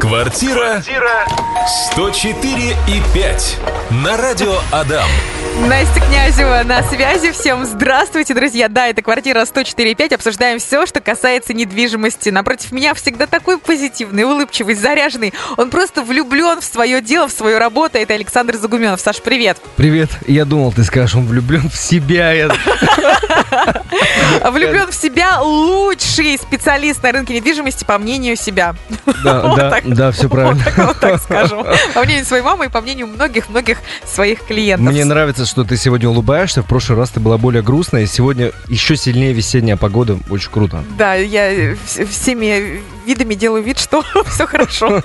Квартира 104 и 5 на радио Адам. Настя Князева на связи. Всем здравствуйте, друзья. Да, это квартира 104.5. Обсуждаем все, что касается недвижимости. Напротив меня всегда такой позитивный, улыбчивый, заряженный. Он просто влюблен в свое дело, в свою работу. Это Александр Загуменов. Саш, привет. Привет. Я думал, ты скажешь, он влюблен в себя. Влюблен в себя лучший специалист на рынке недвижимости, по мнению себя. Да, Вот да, так. Да, все правильно. Вот так, скажем. По мнению своей мамы и по мнению многих-многих своих клиентов. Мне нравится, что ты сегодня улыбаешься. В прошлый раз ты была более грустная. и Сегодня еще сильнее весенняя погода. Очень круто. Да, я э, вс- всеми видами делаю вид, что все хорошо.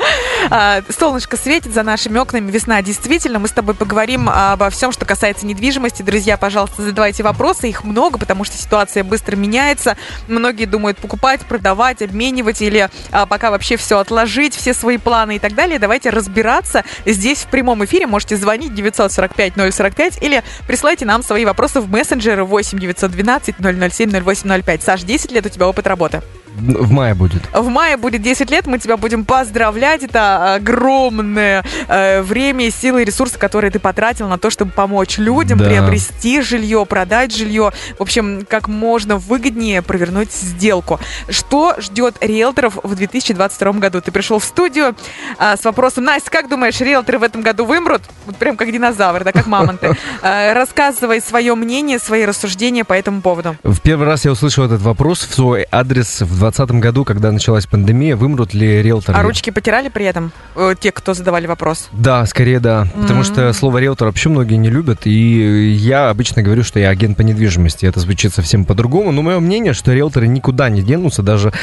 А, Солнышко светит за нашими окнами, весна действительно. Мы с тобой поговорим обо всем, что касается недвижимости. Друзья, пожалуйста, задавайте вопросы. Их много, потому что ситуация быстро меняется. Многие думают покупать, продавать, обменивать или а, пока вообще все отложить, все свои планы и так далее. Давайте разбираться здесь в прямом эфире. Можете звонить 945 045 или присылайте нам свои вопросы в мессенджеры 8 912 007 0805. Саш, 10 лет у тебя опыт работы. В мае будет. В мае будет 10 лет, мы тебя будем поздравлять. Это огромное э, время, силы и ресурсы, которые ты потратил на то, чтобы помочь людям Да. приобрести жилье, продать жилье. В общем, как можно выгоднее провернуть сделку. Что ждет риэлторов в 2022 году? Ты пришел в студию а, с вопросом, Настя, как думаешь, риэлторы в этом году вымрут? Вот прям как динозавры, да, как мамонты. Э, Рассказывай свое мнение, свои рассуждения по этому поводу. В первый раз я услышал этот вопрос в свой адрес в 2020 году, когда началась пандемия. Вымрут ли риэлторы? А ручки потирали при этом э, те, кто задавали вопрос? Да, скорее да. Потому что слово риэлтор вообще многие не любят. И я обычно говорю, что я агент по недвижимости. Это звучит совсем по-другому. Но мое мнение, что риэлторы никуда не денутся. Даже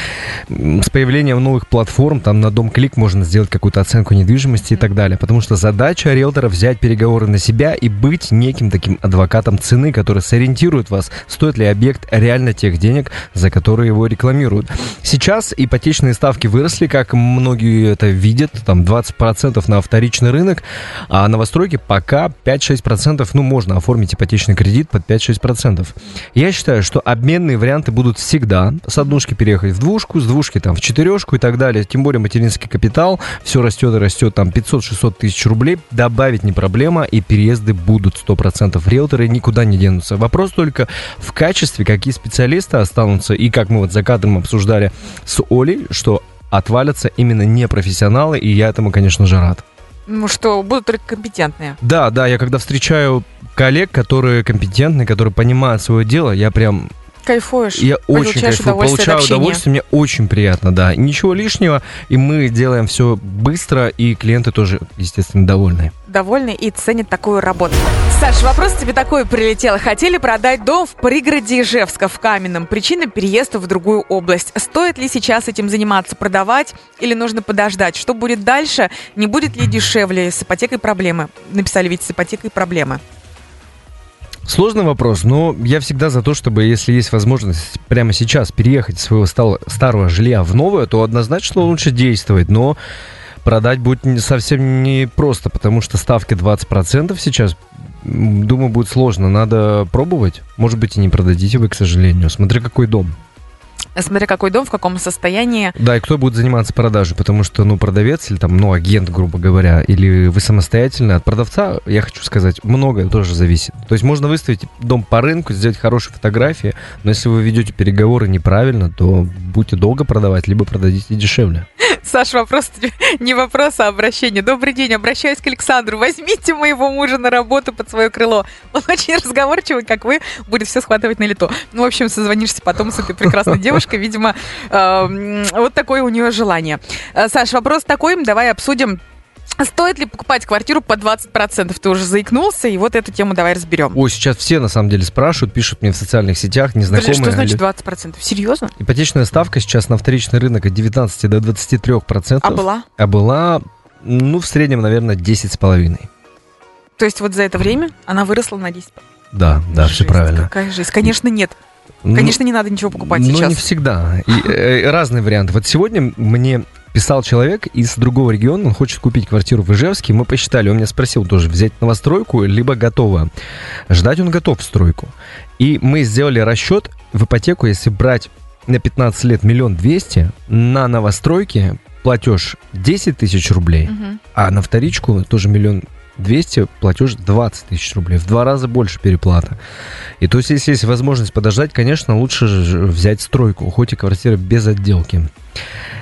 с появлением новых платформ, там на дом клик можно сделать какую-то оценку недвижимости и так далее. Потому что задача риэлтора взять переговоры на себя и быть неким таким адвокатом цены, который сориентирует вас, стоит ли объект реально тех денег, за которые его рекламируют. Сейчас ипотечные ставки выросли, как многие это видят, там 20% на вторичный рынок, а новостройки пока 5-6%, ну, можно оформить ипотечный кредит под 5-6%. Я считаю, что обменные варианты будут всегда. С однушки переехать в двушку, с двушки там в четырешку и так далее. Тем более материнский капитал, все растет и растет, там 500-600 тысяч рублей. Добавить не проблема, и переезды будут 100%. Риэлторы никуда не денутся. Вопрос только в качестве, какие специалисты останутся, и как мы вот за кадром обсуждали с Олей, что отвалятся именно непрофессионалы, и я этому, конечно же, рад. Ну что, будут только компетентные. Да, да, я когда встречаю коллег, которые компетентны, которые понимают свое дело, я прям, Кайфуешь. я очень кайфую, удовольствие получаю удовольствие, мне очень приятно, да. Ничего лишнего, и мы делаем все быстро, и клиенты тоже, естественно, довольны. Довольны и ценят такую работу. Саш, вопрос тебе такой прилетел. Хотели продать дом в пригороде Ижевска, в Каменном. Причина переезда в другую область. Стоит ли сейчас этим заниматься, продавать или нужно подождать? Что будет дальше? Не будет ли дешевле с ипотекой проблемы? Написали ведь с ипотекой проблемы. Сложный вопрос, но я всегда за то, чтобы, если есть возможность прямо сейчас переехать из своего старого жилья в новое, то однозначно лучше действовать, но продать будет не- совсем не просто, потому что ставки 20% сейчас, думаю, будет сложно. Надо пробовать. Может быть, и не продадите вы, к сожалению. Смотри, какой дом. Смотря какой дом, в каком состоянии. Да, и кто будет заниматься продажей, потому что, ну, продавец или там, ну, агент, грубо говоря, или вы самостоятельно, от продавца, я хочу сказать, многое тоже зависит. То есть можно выставить дом по рынку, сделать хорошие фотографии, но если вы ведете переговоры неправильно, то будете долго продавать, либо продадите дешевле. Саш, вопрос не вопрос, а обращение. Добрый день, обращаюсь к Александру. Возьмите моего мужа на работу под свое крыло. Он очень разговорчивый, как вы, будет все схватывать на лету. Ну, в общем, созвонишься потом с этой прекрасной девушкой. Видимо, э, м, вот такое у нее желание. Э, Саш, вопрос такой, давай обсудим. Стоит ли покупать квартиру по 20%? Ты уже заикнулся, и вот эту тему давай разберем. Ой, сейчас все на самом деле спрашивают, пишут мне в социальных сетях, незнакомые. Подожди, что значит люди. 20%? Серьезно? Ипотечная ставка сейчас на вторичный рынок от 19 до 23%. А была? А была, ну, в среднем, наверное, 10,5%. То есть вот за это время она выросла на 10%? Да, да, все Жесть, правильно. Какая жизнь? Конечно, нет. Ну, Конечно, не надо ничего покупать Но сейчас. не всегда. И, э, разные варианты. Вот сегодня мне писал человек из другого региона, он хочет купить квартиру в Ижевске. Мы посчитали, он меня спросил тоже, взять новостройку, либо готово. Ждать он готов в стройку. И мы сделали расчет в ипотеку, если брать на 15 лет миллион двести, на новостройке платеж 10 тысяч рублей, Мгм. а на вторичку тоже миллион 200, платеж 20 тысяч рублей. В два раза больше переплата. И то есть, если есть возможность подождать, конечно, лучше взять стройку, хоть и квартира без отделки.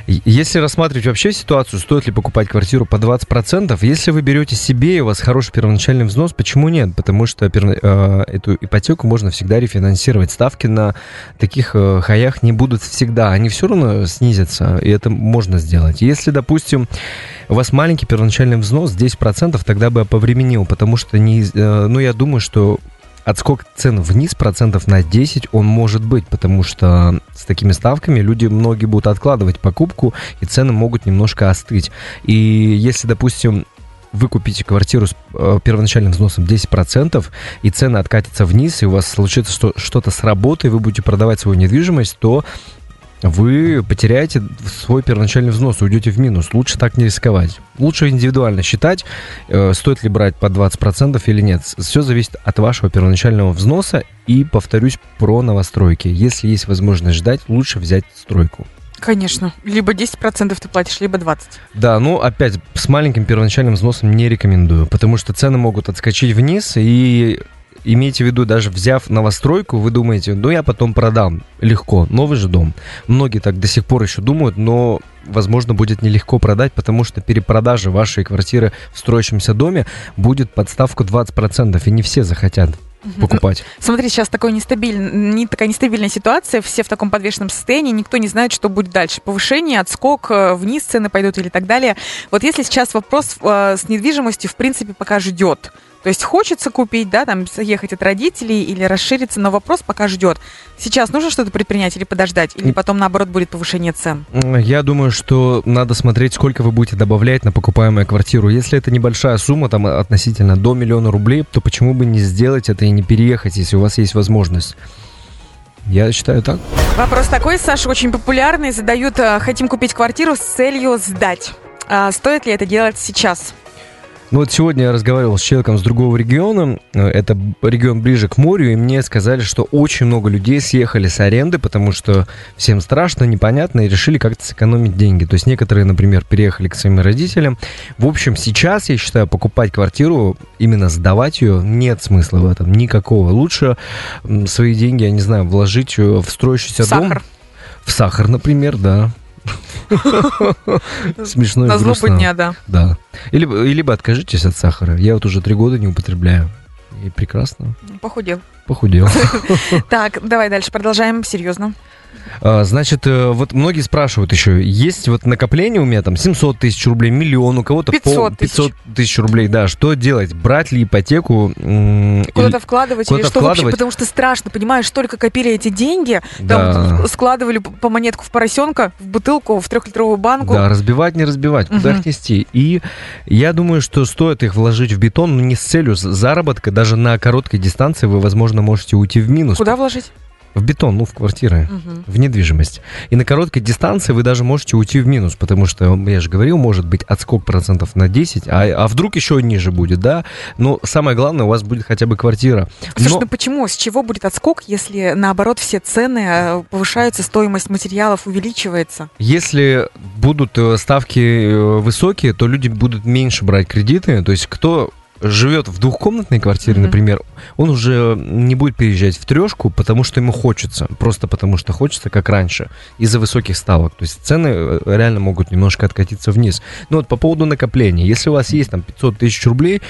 Если рассматривать вообще ситуацию, стоит ли покупать квартиру по 20%, если вы берете себе и у вас хороший первоначальный взнос, почему нет? Потому что э, эту ипотеку можно всегда рефинансировать. Ставки на таких э, хаях не будут всегда, они все равно снизятся, и это можно сделать. Если, допустим, у вас маленький первоначальный взнос 10%, тогда бы я повременил, потому что не, э, ну, я думаю, что отскок цен вниз процентов на 10 он может быть, потому что с такими ставками люди многие будут откладывать покупку, и цены могут немножко остыть. И если, допустим, вы купите квартиру с э, первоначальным взносом 10%, и цены откатятся вниз, и у вас случится что- что-то с работой, вы будете продавать свою недвижимость, то вы потеряете свой первоначальный взнос, уйдете в минус. Лучше так не рисковать. Лучше индивидуально считать, э, стоит ли брать по 20% или нет. Все зависит от вашего первоначального взноса. И повторюсь про новостройки. Если есть возможность ждать, лучше взять стройку. Конечно. Либо 10% ты платишь, либо 20%. Да, ну опять с маленьким первоначальным взносом не рекомендую, потому что цены могут отскочить вниз, и имейте в виду, даже взяв новостройку, вы думаете, ну я потом продам легко, новый же дом. Многие так до сих пор еще думают, но возможно будет нелегко продать, потому что перепродажа вашей квартиры в строящемся доме будет под ставку 20%, и не все захотят покупать. Смотри, сейчас такой нестабиль... не, такая нестабильная ситуация, все в таком подвешенном состоянии, никто не знает, что будет дальше. Повышение, отскок, э, вниз цены пойдут или так далее. Вот если сейчас вопрос э, с недвижимостью, в принципе, пока ждет. То есть хочется купить, да, там, ехать от родителей или расшириться, но вопрос пока ждет. Сейчас нужно что-то предпринять или подождать? Или потом, наоборот, будет повышение цен? Я думаю, что надо смотреть, сколько вы будете добавлять на покупаемую квартиру. Если это небольшая сумма, там относительно до миллиона рублей, то почему бы не сделать это и не переехать, если у вас есть возможность? Я считаю так. Вопрос такой, Саша, очень популярный. Задают, э, хотим купить квартиру с целью сдать. А стоит ли это делать сейчас? Ну вот сегодня я разговаривал с человеком с другого региона, э, это регион ближе к морю, и мне сказали, что очень много людей съехали с аренды, потому что всем страшно, непонятно, и решили как-то сэкономить деньги. То есть некоторые, например, переехали к своим родителям. В общем, сейчас, я считаю, покупать квартиру, именно сдавать ее, нет смысла в этом, никакого. Лучше свои деньги, я не знаю, вложить э, в строящийся дом. Сахар. В сахар, например, да. Смешно На злобу дня, да. Да. Или, либо откажитесь от сахара. Я вот уже три года не употребляю. И прекрасно Похудел. похудел. Так, давай дальше, продолжаем серьезно. А, Значит, э, вот многие спрашивают еще, есть вот накопление у меня там 700 тысяч рублей, миллион, у кого-то 500 пол- тысяч. 500 тысяч рублей, да, что делать? Брать ли ипотеку? Куда-то или- вкладывать или куда-то что вообще? вкладывать? Потому что страшно, понимаешь, столько копили эти деньги, Да. там складывали по монетку в поросенка, в бутылку, в трехлитровую банку. Да, разбивать, не разбивать, куда Мгм. их нести. И я думаю, что стоит их вложить в бетон, но не с целью заработка. Даже на короткой дистанции вы, возможно, можете уйти в минус. Куда вложить? В бетон, ну, в квартиры. Мгм. в недвижимость. И на короткой дистанции вы даже можете уйти в минус, потому что, я же говорил, может быть отскок процентов на 10, а, а вдруг еще ниже будет, да? Но самое главное, у вас будет хотя бы квартира. Слушай, Но- ну почему? С чего будет отскок, если наоборот все цены э, повышаются, стоимость материалов увеличивается? Если будут э, ставки э, высокие, то люди будут меньше брать кредиты. То есть кто живет в двухкомнатной квартире, Мгм. например, он уже не будет переезжать в трешку, потому что ему хочется. Просто потому что хочется, как раньше, из-за высоких ставок. То есть цены э, реально могут немножко откатиться вниз. Но вот по поводу накопления. Если у вас есть там 500 тысяч рублей,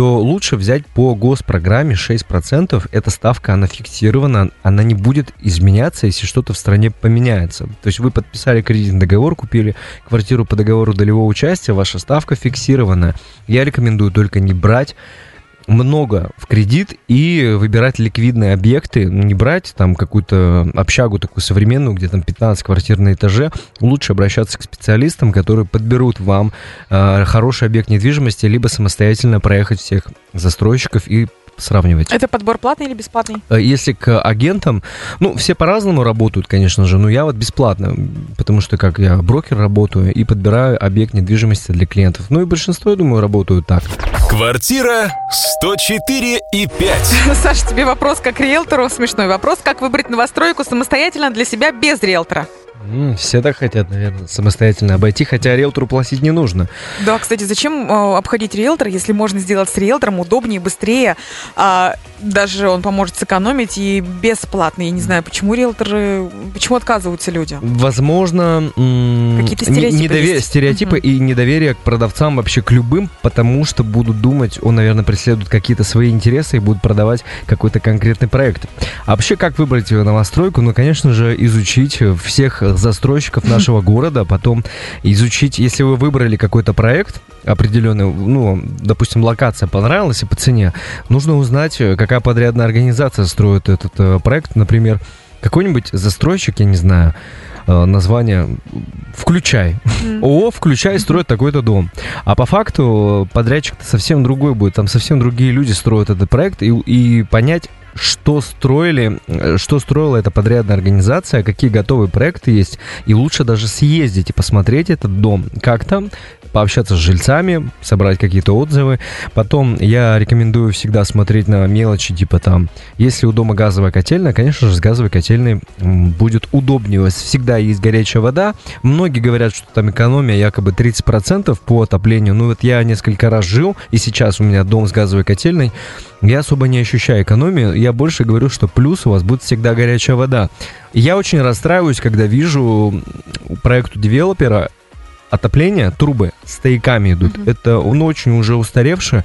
то лучше взять по госпрограмме 6%. Эта ставка, она фиксирована, она не будет изменяться, если что-то в стране поменяется. То есть вы подписали кредитный договор, купили квартиру по договору долевого участия, ваша ставка фиксирована. Я рекомендую только не брать много в кредит и выбирать ликвидные объекты, ну, не брать там какую-то общагу такую современную, где там 15 квартир на этаже, лучше обращаться к специалистам, которые подберут вам э, хороший объект недвижимости, либо самостоятельно проехать всех застройщиков и сравнивать. Это подбор платный или бесплатный? Э, Если к агентам, ну, все по-разному работают, конечно же, но я вот бесплатно, потому что как я брокер работаю и подбираю объект недвижимости для клиентов. Ну и большинство, я думаю, работают так. Квартира 104 и 5. Саша, тебе вопрос как риэлтору, смешной вопрос. Как выбрать новостройку самостоятельно для себя без риэлтора? Все так хотят, наверное, самостоятельно обойти, хотя риэлтору платить не нужно. Да, кстати, зачем э, обходить риэлтора, если можно сделать с риэлтором удобнее, быстрее, а даже он поможет сэкономить и бесплатно. Я не знаю, почему риэлторы, почему отказываются люди. Возможно, Какие-то стереотипы недове- есть. стереотипы Мгм. и недоверие к продавцам вообще к любым, потому что будут думать, он, наверное, преследует какие-то свои интересы и будут продавать какой-то конкретный проект. А вообще, как выбрать новостройку? Ну, конечно же, изучить всех застройщиков нашего города, потом изучить, если вы выбрали какой-то проект определенный, ну, допустим, локация понравилась и по цене, нужно узнать, э, какая подрядная организация строит этот э, проект, например, какой-нибудь застройщик, я не знаю, э, название «Включай». ООО «Включай» строит такой-то дом. А по факту э, подрядчик-то совсем другой будет. Там совсем другие люди строят этот проект. И, и понять, что строили, что строила эта подрядная организация, какие готовые проекты есть. И лучше даже съездить и посмотреть этот дом. Как там, пообщаться с жильцами, собрать какие-то отзывы. Потом я рекомендую всегда смотреть на мелочи, типа там, если у дома газовая котельная, конечно же, с газовой котельной будет удобнее. У вас всегда есть горячая вода. Многие говорят, что там экономия якобы 30% по отоплению. Ну вот я несколько раз жил, и сейчас у меня дом с газовой котельной. Я особо не ощущаю экономию. Я больше говорю, что плюс у вас будет всегда горячая вода. Я очень расстраиваюсь, когда вижу м, проект у девелопера отопление, трубы стояками идут. Мгм. Это он очень уже устаревший.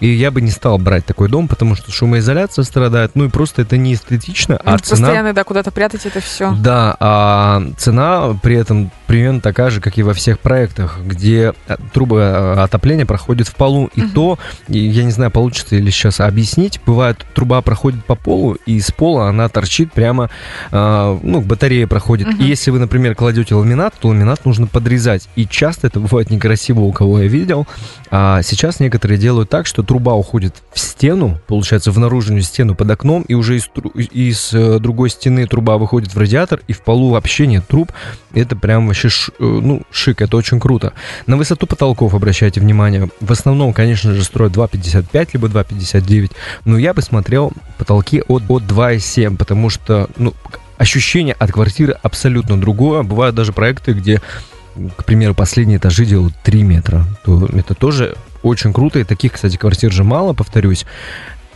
И я бы не стал брать такой дом, потому что шумоизоляция страдает. Ну и просто это не эстетично, а Ну, цена... Постоянно, да, куда-то прятать это все. Да, а цена при этом примерно такая же, как и во всех проектах, где э, трубы э, отопления проходят в полу. И Мгм. то, я не знаю, получится ли сейчас объяснить, бывает, труба проходит по полу, и из пола она торчит прямо, э, ну, батарея проходит. Мгм. И если вы, например, кладете ламинат, то ламинат нужно подрезать. И часто это бывает некрасиво, у кого я видел. А сейчас некоторые делают так, что труба уходит в стену, получается, в наружную стену под окном, и уже из, из э, другой стены труба выходит в радиатор, и в полу вообще нет труб. Это прям вообще ш- э, ну, шик, это очень круто. На высоту потолков обращайте внимание. В основном, конечно же, строят 2,55 либо 2,59, но я бы смотрел потолки от, от 2,7, потому что, ну, ощущение от квартиры абсолютно другое. Бывают даже проекты, где к примеру, последние этажи делают 3 метра, то это тоже очень круто. И таких, кстати, квартир же мало, повторюсь.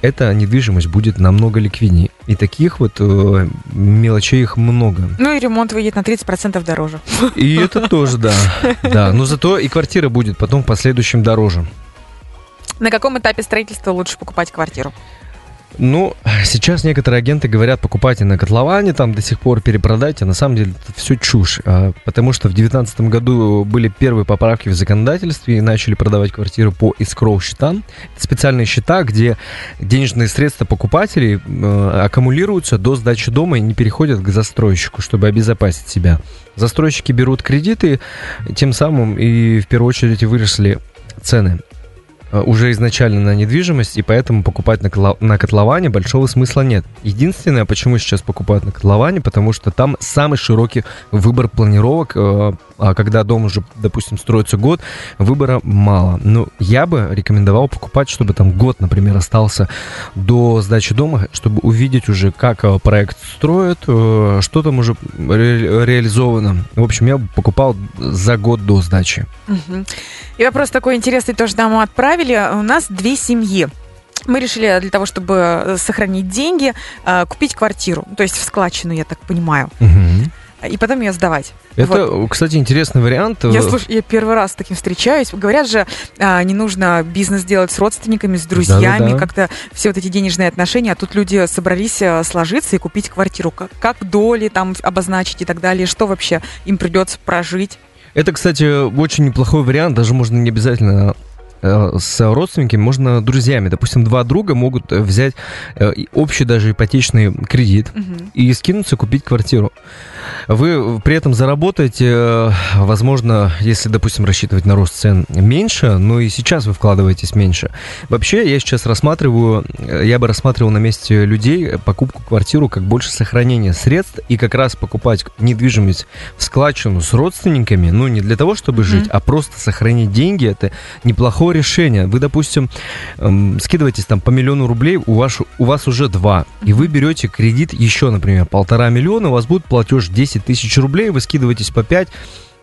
Эта недвижимость будет намного ликвиднее. И таких вот э, мелочей их много. Ну и ремонт выйдет на 30% дороже. И это тоже, да. Да, но зато и квартира будет потом в последующем дороже. На каком этапе строительства лучше покупать квартиру? Ну, сейчас некоторые агенты говорят, покупайте на котловане, там до сих пор перепродайте. На самом деле это все чушь. а, Потому что в 2019 году были первые поправки в законодательстве и начали продавать квартиры по escrow счетам. Это специальные счета, где денежные средства покупателей э, аккумулируются до сдачи дома и не переходят к застройщику, чтобы обезопасить себя. Застройщики берут кредиты, тем самым и в первую очередь выросли цены уже изначально на недвижимость, и поэтому покупать на, котло- на котловане большого смысла нет. Единственное, почему сейчас покупают на котловане, потому что там самый широкий выбор планировок, э, а когда дом уже, допустим, строится год, выбора мало. Но я бы рекомендовал покупать, чтобы там год, например, остался до сдачи дома, чтобы увидеть уже, как э, проект строят, э, что там уже ре- реализовано. В общем, я бы покупал за год до сдачи. Мгм. И вопрос такой интересный тоже нам отправили. У нас две семьи. Мы решили для того, чтобы э, сохранить деньги, э, купить квартиру, то есть в складчину, я так понимаю, Мгм. и потом ее сдавать. Это, кстати, интересный вариант. Я, слушай, я первый раз с таким встречаюсь. Говорят же, а, не нужно бизнес делать с родственниками, с друзьями, Да-да-да. как-то все вот эти денежные отношения. А тут люди собрались а, сложиться и купить квартиру. Как, как доли там обозначить и так далее. Что вообще им придется прожить? Это, кстати, очень неплохой вариант. Даже можно не обязательно э, с родственниками, можно друзьями. Допустим, два друга могут э, взять э, общий даже ипотечный кредит Мгм. и скинуться купить квартиру. Вы при этом заработаете, э, возможно, если, допустим, рассчитывать на рост цен меньше, но и сейчас вы вкладываетесь меньше. Вообще, я сейчас рассматриваю, э, я бы рассматривал на месте людей покупку квартиру как больше сохранения средств и как раз покупать недвижимость в складчину с родственниками, ну, не для того, чтобы жить, а просто сохранить деньги, это неплохое решение. Вы, допустим, эм, скидываетесь там по миллиону рублей, у вас, у вас уже два, и вы берете кредит еще, например, полтора миллиона, у вас будет платеж 10 10 тысяч рублей, вы скидываетесь по 5,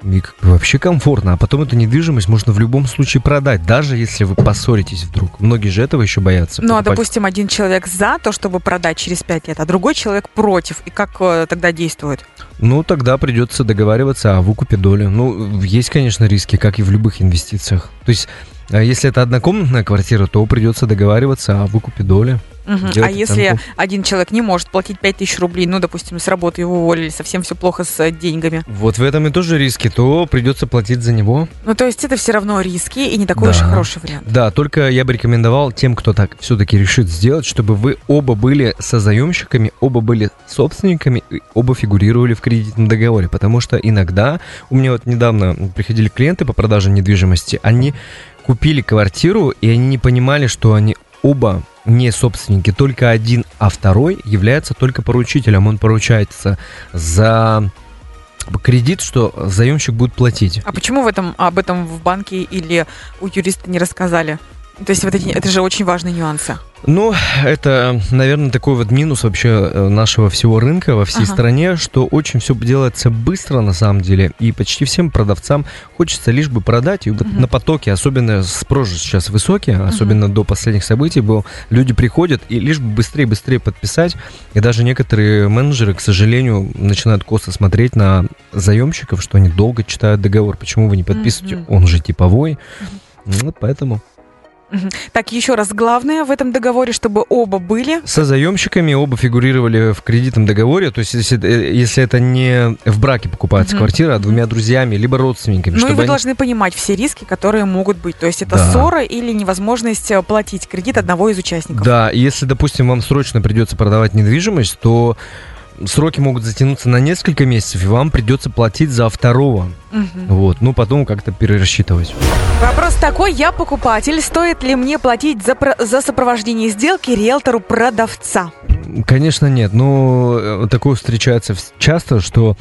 и как бы вообще комфортно. А потом эту недвижимость можно в любом случае продать, даже если вы поссоритесь вдруг. Многие же этого еще боятся. Ну, а покупать. допустим, один человек за то, чтобы продать через 5 лет, а другой человек против. И как э, тогда действует? Ну, тогда придется договариваться о выкупе доли. Ну, есть, конечно, риски, как и в любых инвестициях. То есть, а если это однокомнатная квартира, то придется договариваться о выкупе доли. Мгм. А если оценку. один человек не может платить 5000 рублей, ну, допустим, с работы его уволили, совсем все плохо с э, деньгами. Вот в этом и тоже риски, то придется платить за него. Ну, то есть это все равно риски и не такой уж и Да. хороший вариант. Да, только я бы рекомендовал тем, кто так все-таки решит сделать, чтобы вы оба были созаемщиками, оба были собственниками, и оба фигурировали в кредитном договоре. Потому что иногда, у меня вот недавно приходили клиенты по продаже недвижимости, они купили квартиру, и они не понимали, что они оба не собственники, только один, а второй является только поручителем. Он поручается за кредит, что заемщик будет платить. А почему в этом, об этом в банке или у юриста не рассказали? То есть вот эти, это же очень важные нюансы. Ну, это, наверное, такой вот минус вообще э, нашего всего рынка во всей Ага. стране, что очень все делается быстро на самом деле, и почти всем продавцам хочется лишь бы продать, и Мгм. на потоке, особенно спрос сейчас высокий, особенно до последних событий был, люди приходят и лишь бы быстрее-быстрее подписать, и даже некоторые менеджеры, к сожалению, начинают косо смотреть на заемщиков, что они долго читают договор, почему вы не подписываете, Мгм. он же типовой, Ну, вот поэтому... Так, еще раз, главное в этом договоре, чтобы оба были. Со заемщиками оба фигурировали в кредитном договоре, то есть если, э, если это не в браке покупается Мгм. квартира, а двумя друзьями, либо родственниками. Ну и вы они- должны понимать все риски, которые могут быть. То есть это Да. ссора или невозможность э, платить кредит одного из участников. Да, если, допустим, вам срочно придется продавать недвижимость, то сроки могут затянуться на несколько месяцев, и вам придется платить за второго. Мгм. Вот, ну потом как-то перерасчитывать. Вопрос такой, я покупатель, стоит ли мне платить за, за сопровождение сделки риэлтору продавца? Конечно, нет. Но э, такое встречается вс- часто, что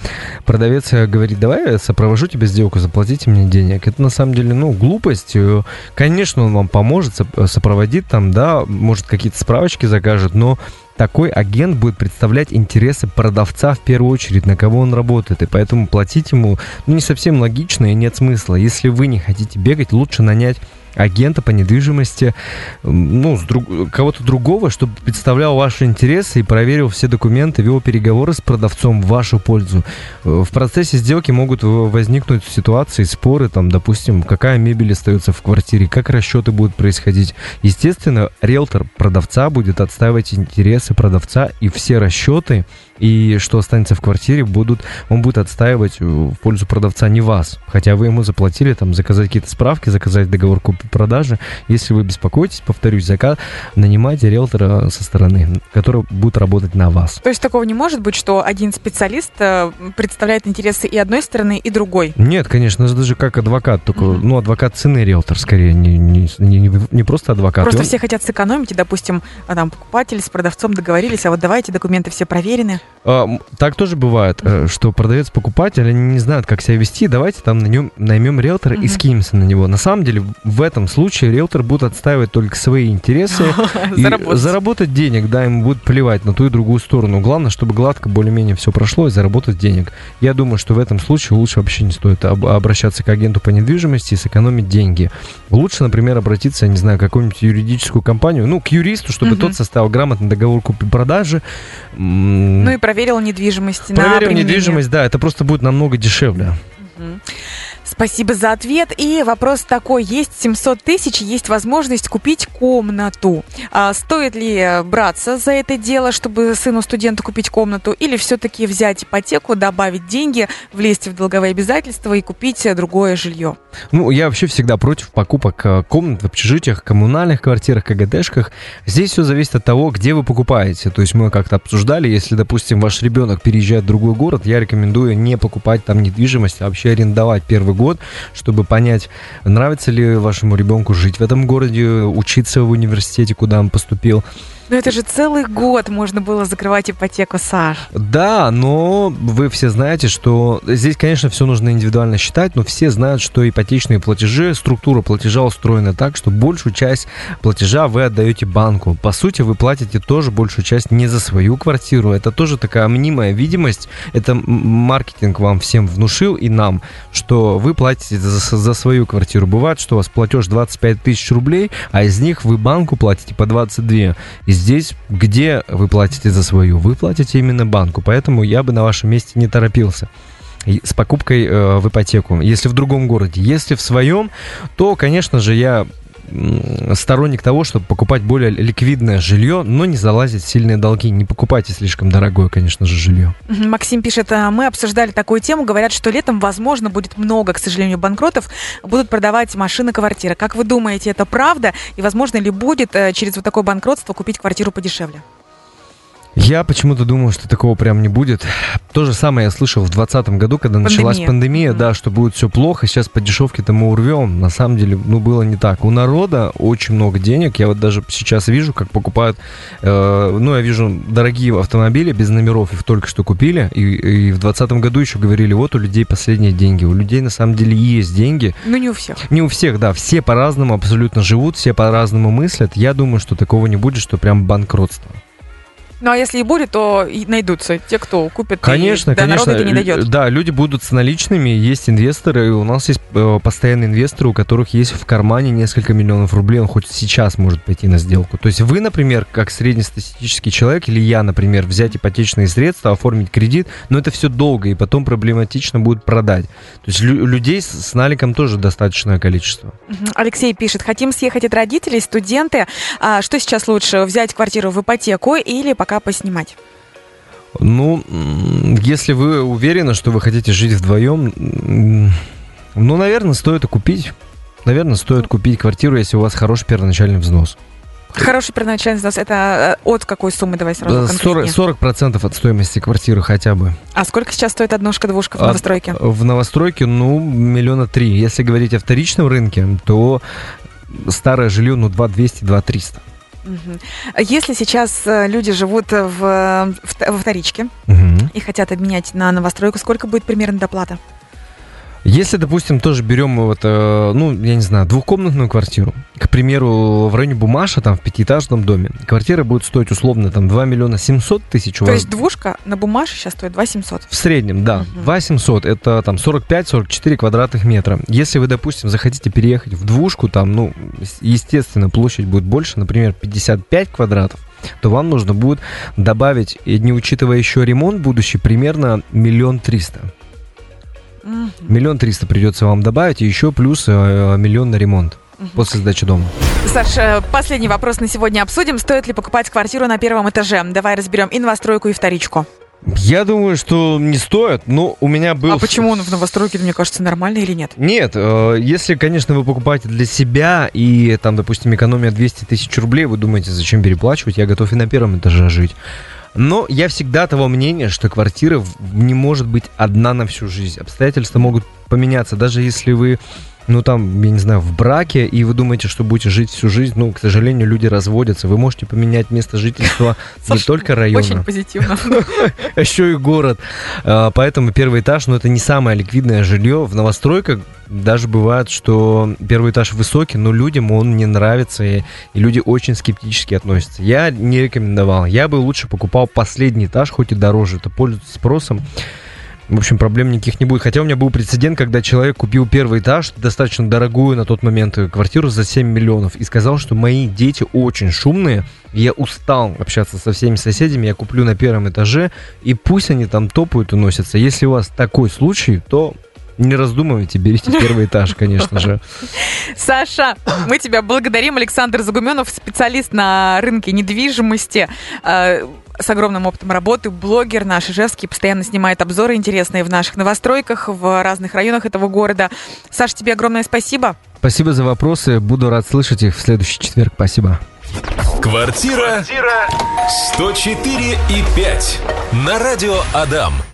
продавец э, говорит, давай я сопровожу тебе сделку, заплатите мне денег. Это на самом деле, ну, глупость. Э, Конечно, он вам поможет, соп- сопроводит там, да, может, какие-то справочки закажет, но такой агент будет представлять интересы продавца в первую очередь, на кого он работает. И поэтому платить ему ну, не совсем логично и нет смысла. Если вы не хотите бегать, лучше нанять агента по недвижимости, ну, друг- кого-то другого, чтобы представлял ваши интересы и проверил все документы, вел переговоры с продавцом в вашу пользу. Э, В процессе сделки могут возникнуть ситуации, споры, там, допустим, какая мебель остается в квартире, как расчеты будут происходить. Естественно, риэлтор продавца будет отстаивать интересы продавца и все расчеты и что останется в квартире, будут, он будет отстаивать э, в пользу продавца, не вас. Хотя вы ему заплатили, там, заказать какие-то справки, заказать договор купли-продажи. Если вы беспокоитесь, повторюсь, заказ, нанимайте риэлтора со стороны, который будет работать на вас. То есть такого не может быть, что один специалист э, представляет интересы и одной стороны, и другой. Нет, конечно, это даже как адвокат, только, Мгм. ну, адвокат цены риэлтор, скорее, не, не, не, не- просто адвокат. Просто И он- все хотят сэкономить, и, допустим, а, там покупатель с продавцом договорились, а вот давайте документы все проверены. А, так тоже бывает, э, что продавец-покупатель, они не знают, как себя вести, давайте там на нем наймем риэлтора и Мгм. скинемся на него. На самом деле, в этом случае риэлтор будет отстаивать только свои интересы и Заработать. заработать денег, да, ему будет плевать на ту и другую сторону. Главное, чтобы гладко более-менее все прошло и заработать денег. Я думаю, что в этом случае лучше вообще не стоит об- обращаться к агенту по недвижимости и сэкономить деньги. Лучше, например, обратиться, я не знаю, к какую-нибудь юридическую компанию, ну, к юристу, чтобы тот составил грамотный договор купли-продажи. Ну и проверил недвижимость. применение. недвижимость, да, это просто будет намного дешевле. Спасибо за ответ. И вопрос такой. Есть 700 тысяч, есть возможность купить комнату. А стоит ли браться за это дело, чтобы сыну студента купить комнату? Или все-таки взять ипотеку, добавить деньги, влезть в долговые обязательства и купить другое жилье? Ну, я вообще всегда против покупок э, комнат в общежитиях, коммунальных квартирах, КГДшках. Здесь все зависит от того, где вы покупаете. То есть мы как-то обсуждали, если, допустим, ваш ребенок переезжает в другой город, я рекомендую не покупать там недвижимость, а вообще арендовать первый год, чтобы понять, нравится ли вашему ребенку жить в этом городе, учиться в университете, куда он поступил. Но это же целый год можно было закрывать ипотеку, Саш. Да, но вы все знаете, что здесь, конечно, все нужно индивидуально считать, но все знают, что ипотечные платежи, структура платежа устроена так, что большую часть платежа вы отдаете банку. По сути, вы платите тоже большую часть не за свою квартиру. Это тоже такая мнимая видимость. Это маркетинг вам всем внушил и нам, что вы платите за, за свою квартиру. Бывает, что у вас платеж 25 тысяч рублей, а из них вы банку платите по 22. И здесь, где вы платите за свою? Вы платите именно банку. Поэтому я бы на вашем месте не торопился с покупкой э, в ипотеку, если в другом городе. Если в своем, то, конечно же, я сторонник того, чтобы покупать более ликвидное жилье, но не залазить в сильные долги. Не покупайте слишком дорогое, конечно же, жилье. Максим пишет, «А, мы обсуждали такую тему, говорят, что летом, возможно, будет много, к сожалению, банкротов, будут продавать машины, квартиры. Как вы думаете, это правда? И возможно ли будет э, через вот такое банкротство купить квартиру подешевле? Я почему-то думаю, что такого прям не будет. То же самое я слышал в 2020 году, когда пандемия. началась пандемия, mm-hmm. да, что будет все плохо, сейчас по дешевке-то мы урвем. На самом деле, ну, было не так. У народа очень много денег. Я вот даже сейчас вижу, как покупают, э, ну, я вижу дорогие автомобили без номеров, их только что купили. И, и в 2020 году еще говорили, вот у людей последние деньги. У людей на самом деле есть деньги. Ну, не у всех. Не у всех, да. Все по-разному абсолютно живут, все по-разному мыслят. Я думаю, что такого не будет, что прям банкротство. Ну а если и будет, то и найдутся те, кто купит. Конечно, и до конечно. это не дойдет. Да, люди будут с наличными, есть инвесторы. У нас есть э, постоянные инвесторы, у которых есть в кармане несколько миллионов рублей. Он хоть сейчас может пойти на сделку. То есть вы, например, как среднестатистический человек, или я, например, взять ипотечные средства, оформить кредит, но это все долго, и потом проблематично будет продать. То есть лю- людей с, с наликом тоже достаточное количество. Алексей пишет, хотим съехать от родителей, студенты. А что сейчас лучше, взять квартиру в ипотеку или пока поснимать? Ну, если вы уверены, что вы хотите жить вдвоем, ну, наверное, стоит и купить. Наверное, стоит купить квартиру, если у вас хороший первоначальный взнос. Хороший первоначальный взнос, это э, от какой суммы, давай сразу 40, 40% от стоимости квартиры хотя бы. А сколько сейчас стоит однушка-двушка в новостройке? От, в новостройке, ну, миллиона три. Если говорить о вторичном рынке, то старое жилье, ну, 2 200, 2 300. Если сейчас э, люди живут в, во вторичке угу. и хотят обменять на новостройку, сколько будет примерно доплата? Если, допустим, тоже берем вот, э, ну, я не знаю, двухкомнатную квартиру, к примеру, в районе Бумаша, там, в пятиэтажном доме, квартира будет стоить условно там 2 миллиона 700 тысяч. То есть двушка на Бумаше сейчас стоит 2 700? В среднем, да. Угу. 2 700, это там 45-44 квадратных метра. Если вы, допустим, захотите переехать в двушку, там, ну, естественно, площадь будет больше, например, 55 квадратов, то вам нужно будет добавить, не учитывая еще ремонт будущий, примерно миллион триста. Миллион триста придется вам добавить, и еще плюс э, миллион на ремонт после сдачи дома. Саша, последний вопрос на сегодня обсудим. Стоит ли покупать квартиру на первом этаже? Давай разберем и новостройку, и вторичку. Я думаю, что не стоит, но у меня был... А почему он в новостройке, мне кажется, нормально или нет? Нет, э, если, конечно, вы покупаете для себя и там, допустим, экономия 200 тысяч рублей, вы думаете, зачем переплачивать, я готов и на первом этаже жить. Но я всегда того мнения, что квартира не может быть одна на всю жизнь. Обстоятельства могут поменяться, даже если вы ну, там, я не знаю, в браке, и вы думаете, что будете жить всю жизнь, ну, к сожалению, люди разводятся. Вы можете поменять место жительства не только района. Очень позитивно. Еще и город. А, поэтому первый этаж, ну, это не самое ликвидное жилье. В новостройках даже бывает, что первый этаж высокий, но людям он не нравится, и, и люди очень скептически относятся. Я не рекомендовал. Я бы лучше покупал последний этаж, хоть и дороже. Это пользуется спросом в общем, проблем никаких не будет. Хотя у меня был прецедент, когда человек купил первый этаж, достаточно дорогую на тот момент квартиру за 7 миллионов, и сказал, что мои дети очень шумные, я устал общаться со всеми соседями, я куплю на первом этаже, и пусть они там топают и носятся. Если у вас такой случай, то не раздумывайте, берите первый этаж, конечно же. Саша, мы тебя благодарим. Александр Загуменов, специалист на рынке недвижимости э, с огромным опытом работы, блогер наш Ижевский, постоянно снимает обзоры интересные в наших новостройках, в разных районах этого города. Саша, тебе огромное спасибо. Спасибо за вопросы. Буду рад слышать их в следующий четверг. Спасибо. Квартира, Квартира 104 и 5 на радио Адам.